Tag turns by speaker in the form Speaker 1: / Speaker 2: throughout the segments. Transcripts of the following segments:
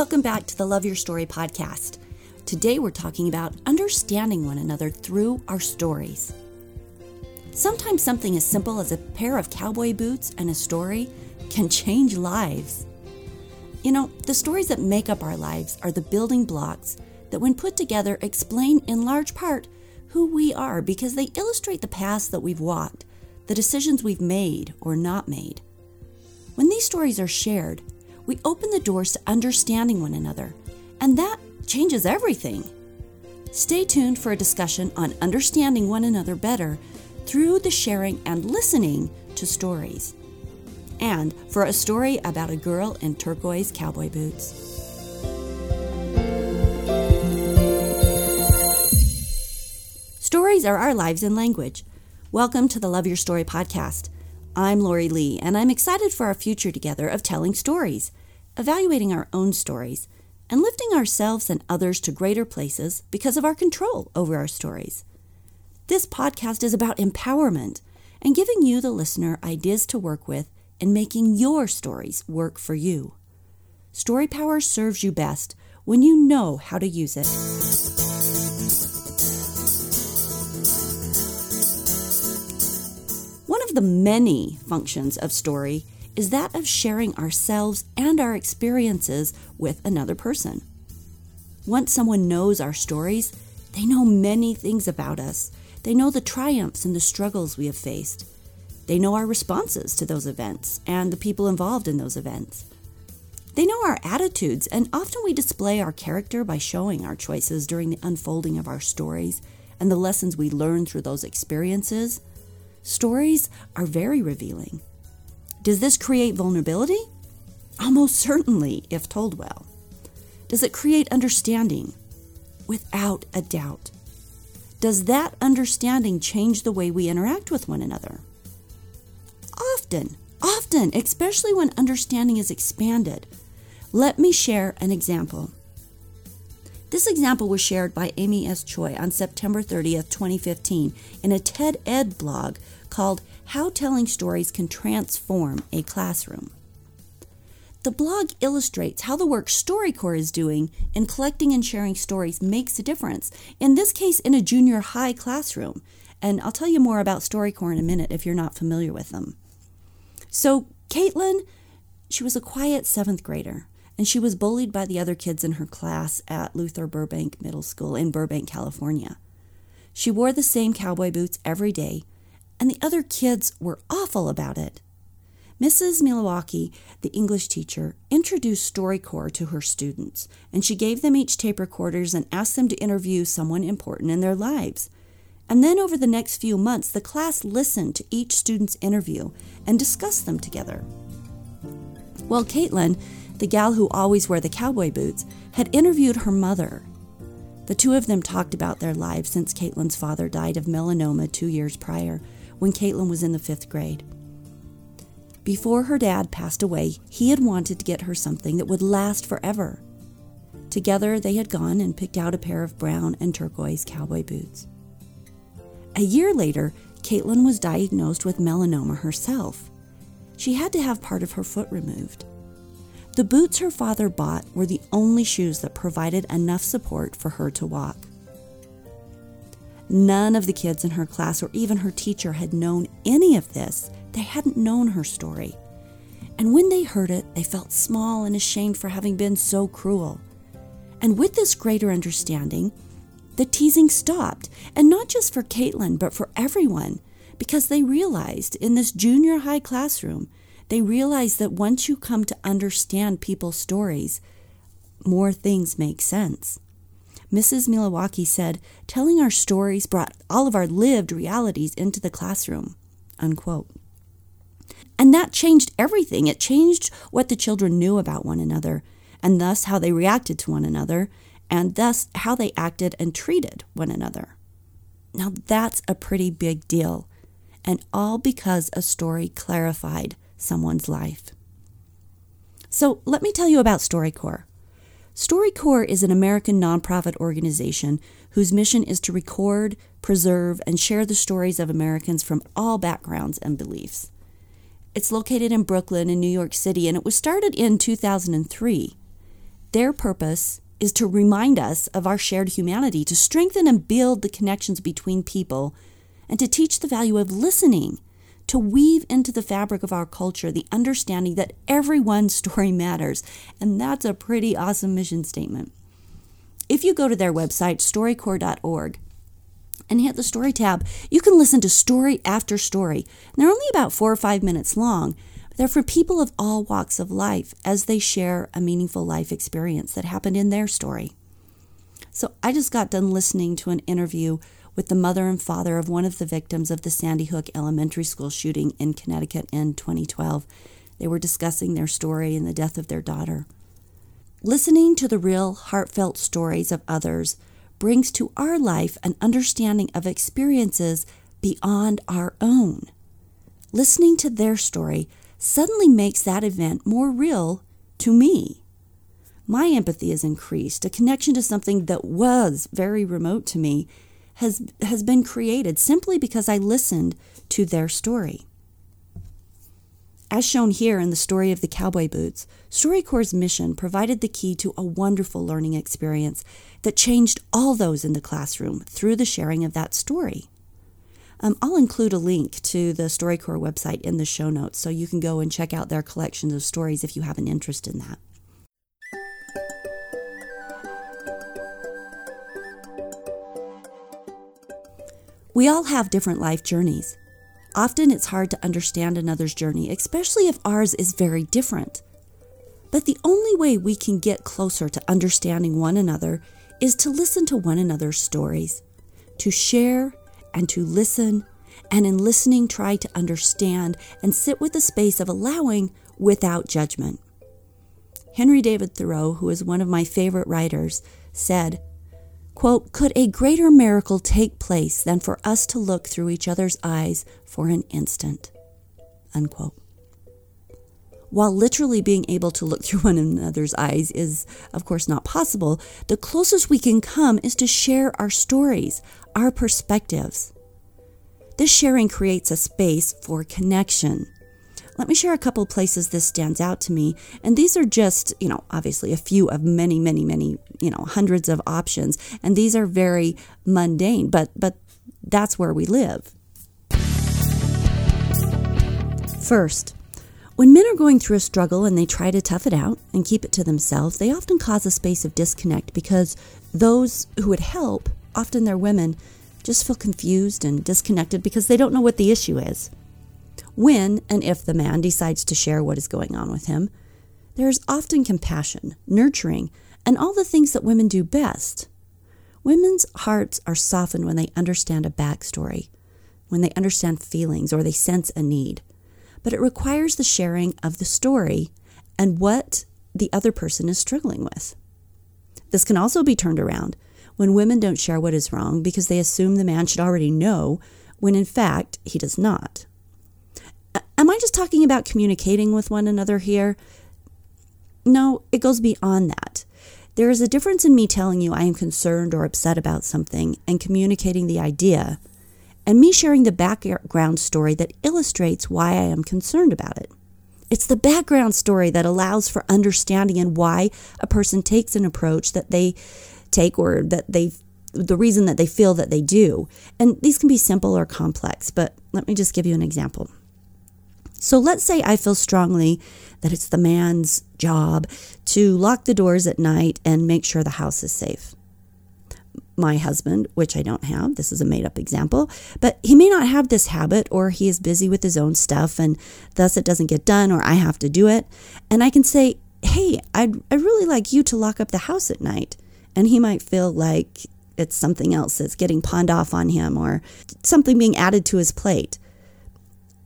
Speaker 1: Welcome back to the Love Your Story podcast. Today we're talking about understanding one another through our stories. Sometimes something as simple as a pair of cowboy boots and a story can change lives. You know, the stories that make up our lives are the building blocks that, when put together, explain in large part who we are because they illustrate the paths that we've walked, the decisions we've made or not made. When these stories are shared, we open the doors to understanding one another, and that changes everything. Stay tuned for a discussion on understanding one another better through the sharing and listening to stories. And for a story about a girl in turquoise cowboy boots. Stories are our lives in language. Welcome to the Love Your Story podcast. I'm Lori Lee, and I'm excited for our future together of telling stories evaluating our own stories, and lifting ourselves and others to greater places because of our control over our stories. This podcast is about empowerment and giving you, the listener, ideas to work with and making your stories work for you. Story Power serves you best when you know how to use it. One of the many functions of story is that of sharing ourselves and our experiences with another person. Once someone knows our stories, they know many things about us. They know the triumphs and the struggles we have faced. They know our responses to those events and the people involved in those events. They know our attitudes, and often we display our character by showing our choices during the unfolding of our stories and the lessons we learn through those experiences. Stories are very revealing. Does this create vulnerability? Almost certainly, if told well. Does it create understanding? Without a doubt. Does that understanding change the way we interact with one another? Often, often, especially when understanding is expanded. Let me share an example. This example was shared by Amy S. Choi on September 30th, 2015, in a TED Ed blog called How Telling Stories Can Transform a Classroom. The blog illustrates how the work StoryCorps is doing in collecting and sharing stories makes a difference, in this case, in a junior high classroom. And I'll tell you more about StoryCorps in a minute if you're not familiar with them. So, Caitlin, she was a quiet seventh grader, and she was bullied by the other kids in her class at Luther Burbank Middle School in Burbank, California. She wore the same cowboy boots every day, and the other kids were awful about it. Mrs. Milwaukee, the English teacher, introduced StoryCorps to her students, and she gave them each tape recorders and asked them to interview someone important in their lives. And then over the next few months, the class listened to each student's interview and discussed them together. Well, Caitlin, the gal who always wore the cowboy boots, had interviewed her mother. The two of them talked about their lives since Caitlin's father died of melanoma two years prior when Caitlin was in the fifth grade. Before her dad passed away, he had wanted to get her something that would last forever. Together, they had gone and picked out a pair of brown and turquoise cowboy boots. A year later, Caitlin was diagnosed with melanoma herself. She had to have part of her foot removed. The boots her father bought were the only shoes that provided enough support for her to walk. None of the kids in her class or even her teacher had known any of this. They hadn't known her story. And when they heard it, they felt small and ashamed for having been so cruel. And with this greater understanding, the teasing stopped, and not just for Caitlin, but for everyone, because they realized in this junior high classroom, they realized that once you come to understand people's stories, more things make sense. Mrs. Milwaukee said, telling our stories brought all of our lived realities into the classroom. Unquote. And that changed everything. It changed what the children knew about one another, and thus how they reacted to one another, and thus how they acted and treated one another. Now that's a pretty big deal, and all because a story clarified someone's life. So let me tell you about StoryCorps. StoryCorps is an American nonprofit organization whose mission is to record, preserve, and share the stories of Americans from all backgrounds and beliefs. It's located in Brooklyn in New York City, and it was started in 2003. Their purpose is to remind us of our shared humanity, to strengthen and build the connections between people, and to teach the value of listening, to weave into the fabric of our culture the understanding that everyone's story matters. And that's a pretty awesome mission statement. If you go to their website, storycorps.org, and hit the story tab, you can listen to story after story. And they're only about four or five minutes long. They're for people of all walks of life as they share a meaningful life experience that happened in their story. So I just got done listening to an interview with the mother and father of one of the victims of the Sandy Hook Elementary School shooting in Connecticut in 2012. They were discussing their story and the death of their daughter. Listening to the real, heartfelt stories of others brings to our life an understanding of experiences beyond our own. Listening to their story suddenly makes that event more real to me. My empathy is increased. A connection to something that was very remote to me has, has been created simply because I listened to their story. As shown here in the story of the cowboy boots, StoryCorps' mission provided the key to a wonderful learning experience that changed all those in the classroom through the sharing of that story. Um, I'll include a link to the StoryCorps website in the show notes so you can go and check out their collections of stories if you have an interest in that. We all have different life journeys. Often it's hard to understand another's journey, especially if ours is very different. But the only way we can get closer to understanding one another is to listen to one another's stories, to share and to listen, and in listening, try to understand and sit with the space of allowing without judgment. Henry David Thoreau, who is one of my favorite writers, said, Quote, Could a greater miracle take place than for us to look through each other's eyes for an instant? Unquote. While literally being able to look through one another's eyes is, of course, not possible, the closest we can come is to share our stories, our perspectives. This sharing creates a space for connection let me share a couple places this stands out to me. And these are just, you know, obviously a few of many, many, many, you know, hundreds of options. And these are very mundane, but but that's where we live. First, when men are going through a struggle and they try to tough it out and keep it to themselves, they often cause a space of disconnect because those who would help, often they're women, just feel confused and disconnected because they don't know what the issue is. When and if the man decides to share what is going on with him, there is often compassion, nurturing, and all the things that women do best. Women's hearts are softened when they understand a backstory, when they understand feelings or they sense a need. But it requires the sharing of the story and what the other person is struggling with. This can also be turned around when women don't share what is wrong because they assume the man should already know when in fact he does not. Am I just talking about communicating with one another here? No, it goes beyond that. There is a difference in me telling you I am concerned or upset about something and communicating the idea, and me sharing the background story that illustrates why I am concerned about it. It's the background story that allows for understanding and why a person takes an approach that they take or that they the reason that they feel that they do. And these can be simple or complex, but let me just give you an example. So let's say I feel strongly that it's the man's job to lock the doors at night and make sure the house is safe. My husband, which I don't have, this is a made up example, but he may not have this habit or he is busy with his own stuff and thus it doesn't get done or I have to do it. And I can say, hey, I'd, I'd really like you to lock up the house at night. And he might feel like it's something else that's getting pawned off on him or something being added to his plate.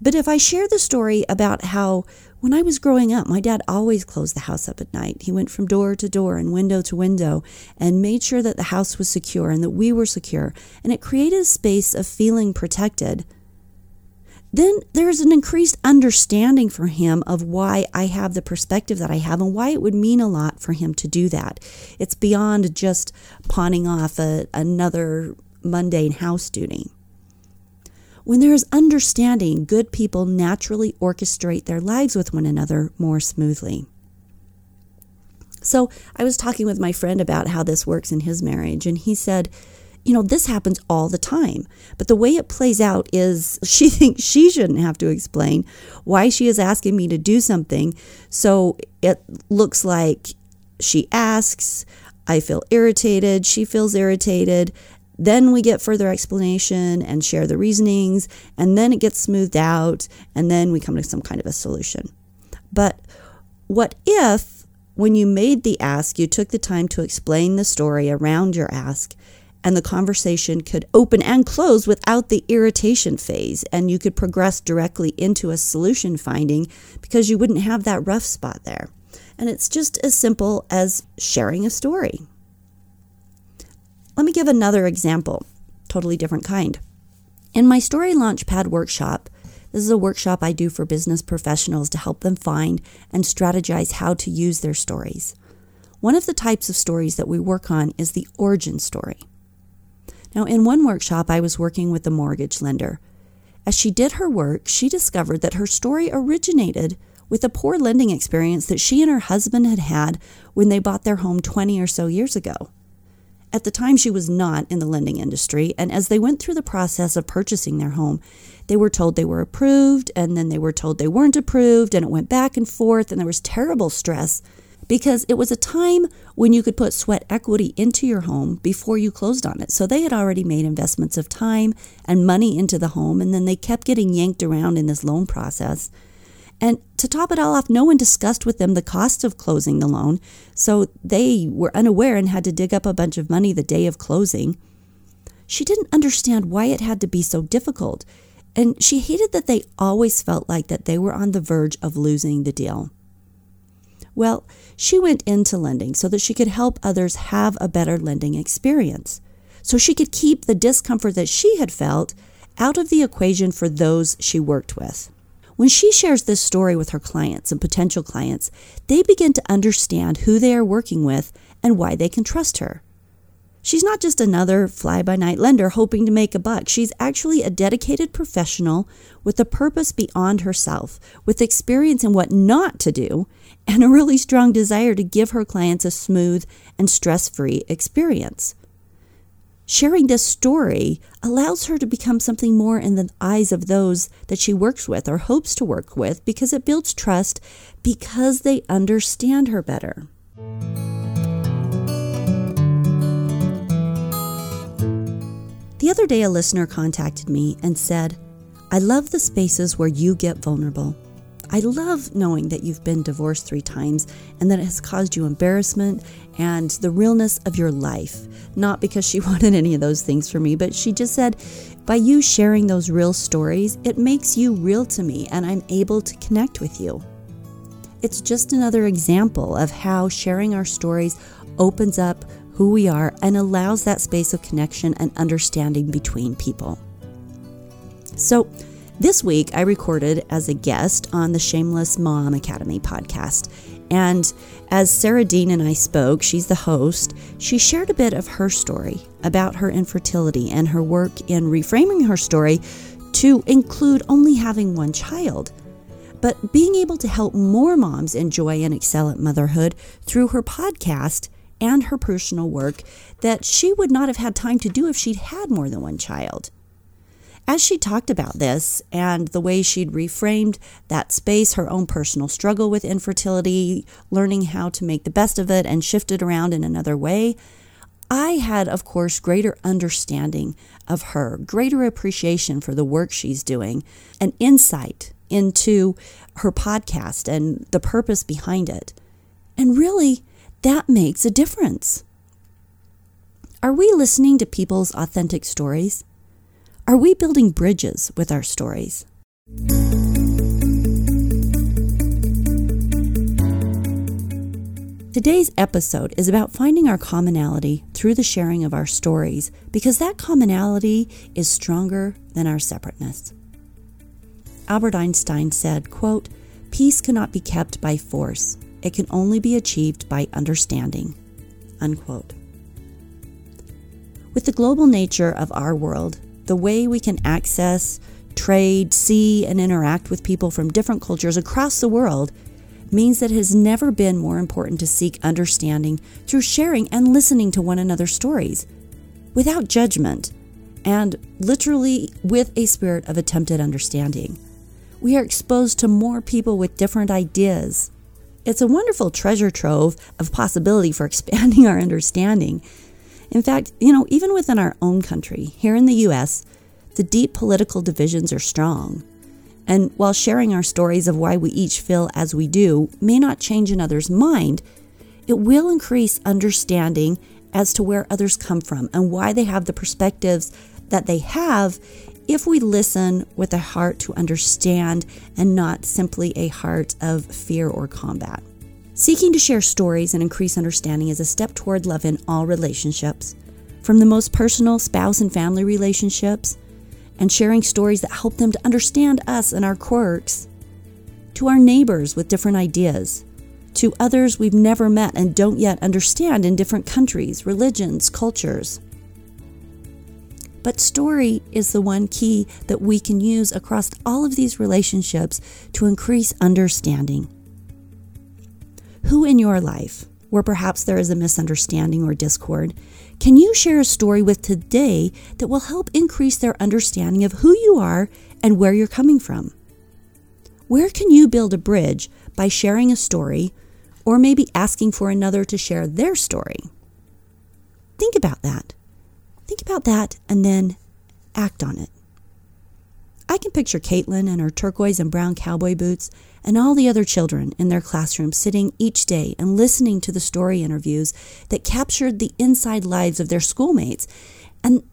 Speaker 1: But if I share the story about how when I was growing up, my dad always closed the house up at night. He went from door to door and window to window and made sure that the house was secure and that we were secure. And it created a space of feeling protected. Then there's an increased understanding for him of why I have the perspective that I have and why it would mean a lot for him to do that. It's beyond just pawning off a, another mundane house duty. When there is understanding, good people naturally orchestrate their lives with one another more smoothly. So I was talking with my friend about how this works in his marriage, and he said, you know, this happens all the time. But the way it plays out is she thinks she shouldn't have to explain why she is asking me to do something. So it looks like she asks, I feel irritated, she feels irritated. Then we get further explanation and share the reasonings, and then it gets smoothed out, and then we come to some kind of a solution. But what if, when you made the ask, you took the time to explain the story around your ask and the conversation could open and close without the irritation phase, and you could progress directly into a solution finding because you wouldn't have that rough spot there. And it's just as simple as sharing a story. Let me give another example, totally different kind. In my Story Launchpad workshop, this is a workshop I do for business professionals to help them find and strategize how to use their stories. One of the types of stories that we work on is the origin story. Now, in one workshop, I was working with a mortgage lender. As she did her work, she discovered that her story originated with a poor lending experience that she and her husband had had when they bought their home 20 or so years ago. At the time, she was not in the lending industry, and as they went through the process of purchasing their home, they were told they were approved, and then they were told they weren't approved, and it went back and forth, and there was terrible stress because it was a time when you could put sweat equity into your home before you closed on it. So they had already made investments of time and money into the home, and then they kept getting yanked around in this loan process. And to top it all off, no one discussed with them the cost of closing the loan, so they were unaware and had to dig up a bunch of money the day of closing. She didn't understand why it had to be so difficult, and she hated that they always felt like that they were on the verge of losing the deal. Well, she went into lending so that she could help others have a better lending experience, so she could keep the discomfort that she had felt out of the equation for those she worked with. When she shares this story with her clients and potential clients, they begin to understand who they are working with and why they can trust her. She's not just another fly by night lender hoping to make a buck. She's actually a dedicated professional with a purpose beyond herself, with experience in what not to do, and a really strong desire to give her clients a smooth and stress free experience. Sharing this story allows her to become something more in the eyes of those that she works with or hopes to work with because it builds trust because they understand her better. The other day, a listener contacted me and said, I love the spaces where you get vulnerable. I love knowing that you've been divorced three times and that it has caused you embarrassment and the realness of your life. Not because she wanted any of those things for me, but she just said, by you sharing those real stories, it makes you real to me and I'm able to connect with you. It's just another example of how sharing our stories opens up who we are and allows that space of connection and understanding between people. So, this week I recorded as a guest on the Shameless Mom Academy podcast. And as Sarah Dean and I spoke, she's the host, she shared a bit of her story about her infertility and her work in reframing her story to include only having one child but being able to help more moms enjoy and excel at motherhood through her podcast and her personal work that she would not have had time to do if she'd had more than one child. As she talked about this and the way she'd reframed that space, her own personal struggle with infertility, learning how to make the best of it and shift it around in another way, I had, of course, greater understanding of her, greater appreciation for the work she's doing, an insight into her podcast and the purpose behind it. And really, that makes a difference. Are we listening to people's authentic stories? Are we building bridges with our stories? Today's episode is about finding our commonality through the sharing of our stories because that commonality is stronger than our separateness. Albert Einstein said, quote, Peace cannot be kept by force. It can only be achieved by understanding. Unquote. With the global nature of our world, the way we can access, trade, see, and interact with people from different cultures across the world means that it has never been more important to seek understanding through sharing and listening to one another's stories without judgment and literally with a spirit of attempted understanding. We are exposed to more people with different ideas. It's a wonderful treasure trove of possibility for expanding our understanding. In fact, you know, even within our own country, here in the US, the deep political divisions are strong. And while sharing our stories of why we each feel as we do may not change another's mind, it will increase understanding as to where others come from and why they have the perspectives that they have if we listen with a heart to understand and not simply a heart of fear or combat. Seeking to share stories and increase understanding is a step toward love in all relationships, from the most personal spouse and family relationships and sharing stories that help them to understand us and our quirks, to our neighbors with different ideas, to others we've never met and don't yet understand in different countries, religions, cultures. But story is the one key that we can use across all of these relationships to increase understanding. Who in your life, where perhaps there is a misunderstanding or discord, can you share a story with today that will help increase their understanding of who you are and where you're coming from? Where can you build a bridge by sharing a story or maybe asking for another to share their story? Think about that. Think about that and then act on it. I can picture Caitlin and her turquoise and brown cowboy boots and all the other children in their classroom sitting each day and listening to the story interviews that captured the inside lives of their schoolmates and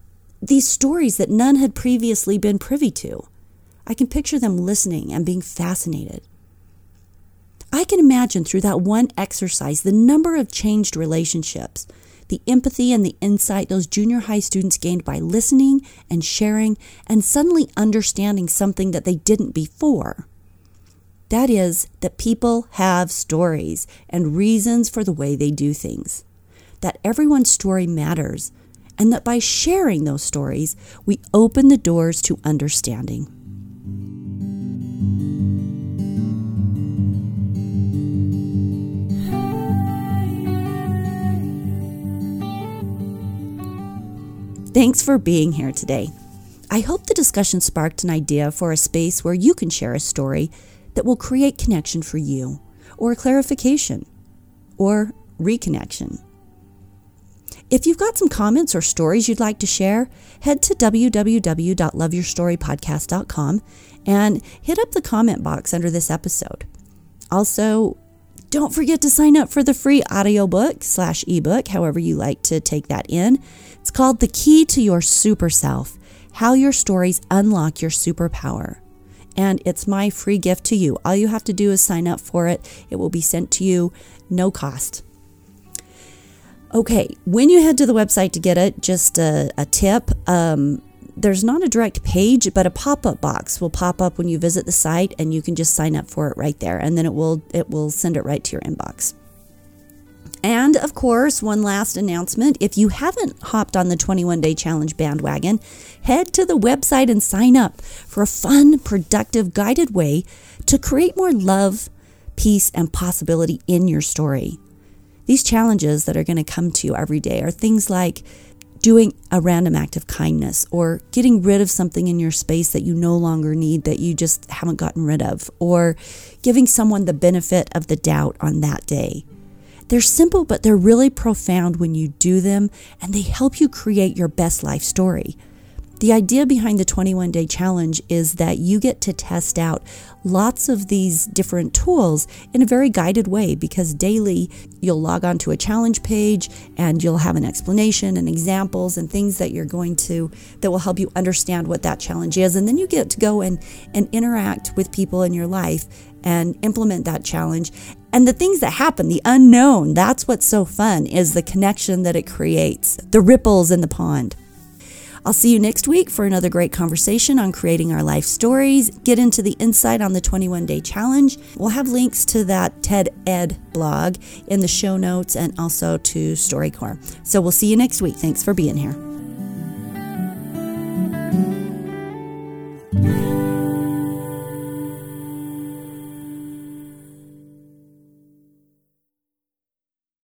Speaker 1: these stories that none had previously been privy to. I can picture them listening and being fascinated. I can imagine through that one exercise the number of changed relationships, the empathy and the insight those junior high students gained by listening and sharing and suddenly understanding something that they didn't before. That is, that people have stories and reasons for the way they do things. That everyone's story matters, and that by sharing those stories, we open the doors to understanding. Thanks for being here today. I hope the discussion sparked an idea for a space where you can share a story that will create connection for you, or clarification, or reconnection. If you've got some comments or stories you'd like to share, head to www.loveyourstorypodcast.com and hit up the comment box under this episode. Also, don't forget to sign up for the free audiobook slash ebook, however you like to take that in. It's called The Key to Your Super Self How Your Stories Unlock Your Superpower and it's my free gift to you. All you have to do is sign up for it, it will be sent to you, no cost. Okay, when you head to the website to get it, just a, a tip. Um, there's not a direct page, but a pop-up box will pop up when you visit the site, and you can just sign up for it right there, and then it will it will send it right to your inbox. And of course, one last announcement if you haven't hopped on the 21 day challenge bandwagon, head to the website and sign up for a fun, productive, guided way to create more love, peace, and possibility in your story. These challenges that are going to come to you every day are things like doing a random act of kindness or getting rid of something in your space that you no longer need that you just haven't gotten rid of or giving someone the benefit of the doubt on that day. They're simple, but they're really profound when you do them, and they help you create your best life story. The idea behind the 21 day challenge is that you get to test out lots of these different tools in a very guided way because daily you'll log on to a challenge page and you'll have an explanation and examples and things that you're going to that will help you understand what that challenge is and then you get to go and and interact with people in your life and implement that challenge and the things that happen, the unknown, that's what's so fun is the connection that it creates, the ripples in the pond. I'll see you next week for another great conversation on creating our life stories. Get into the insight on the 21 day challenge. We'll have links to that TED Ed blog in the show notes and also to StoryCorps. So we'll see you next week. Thanks for being here.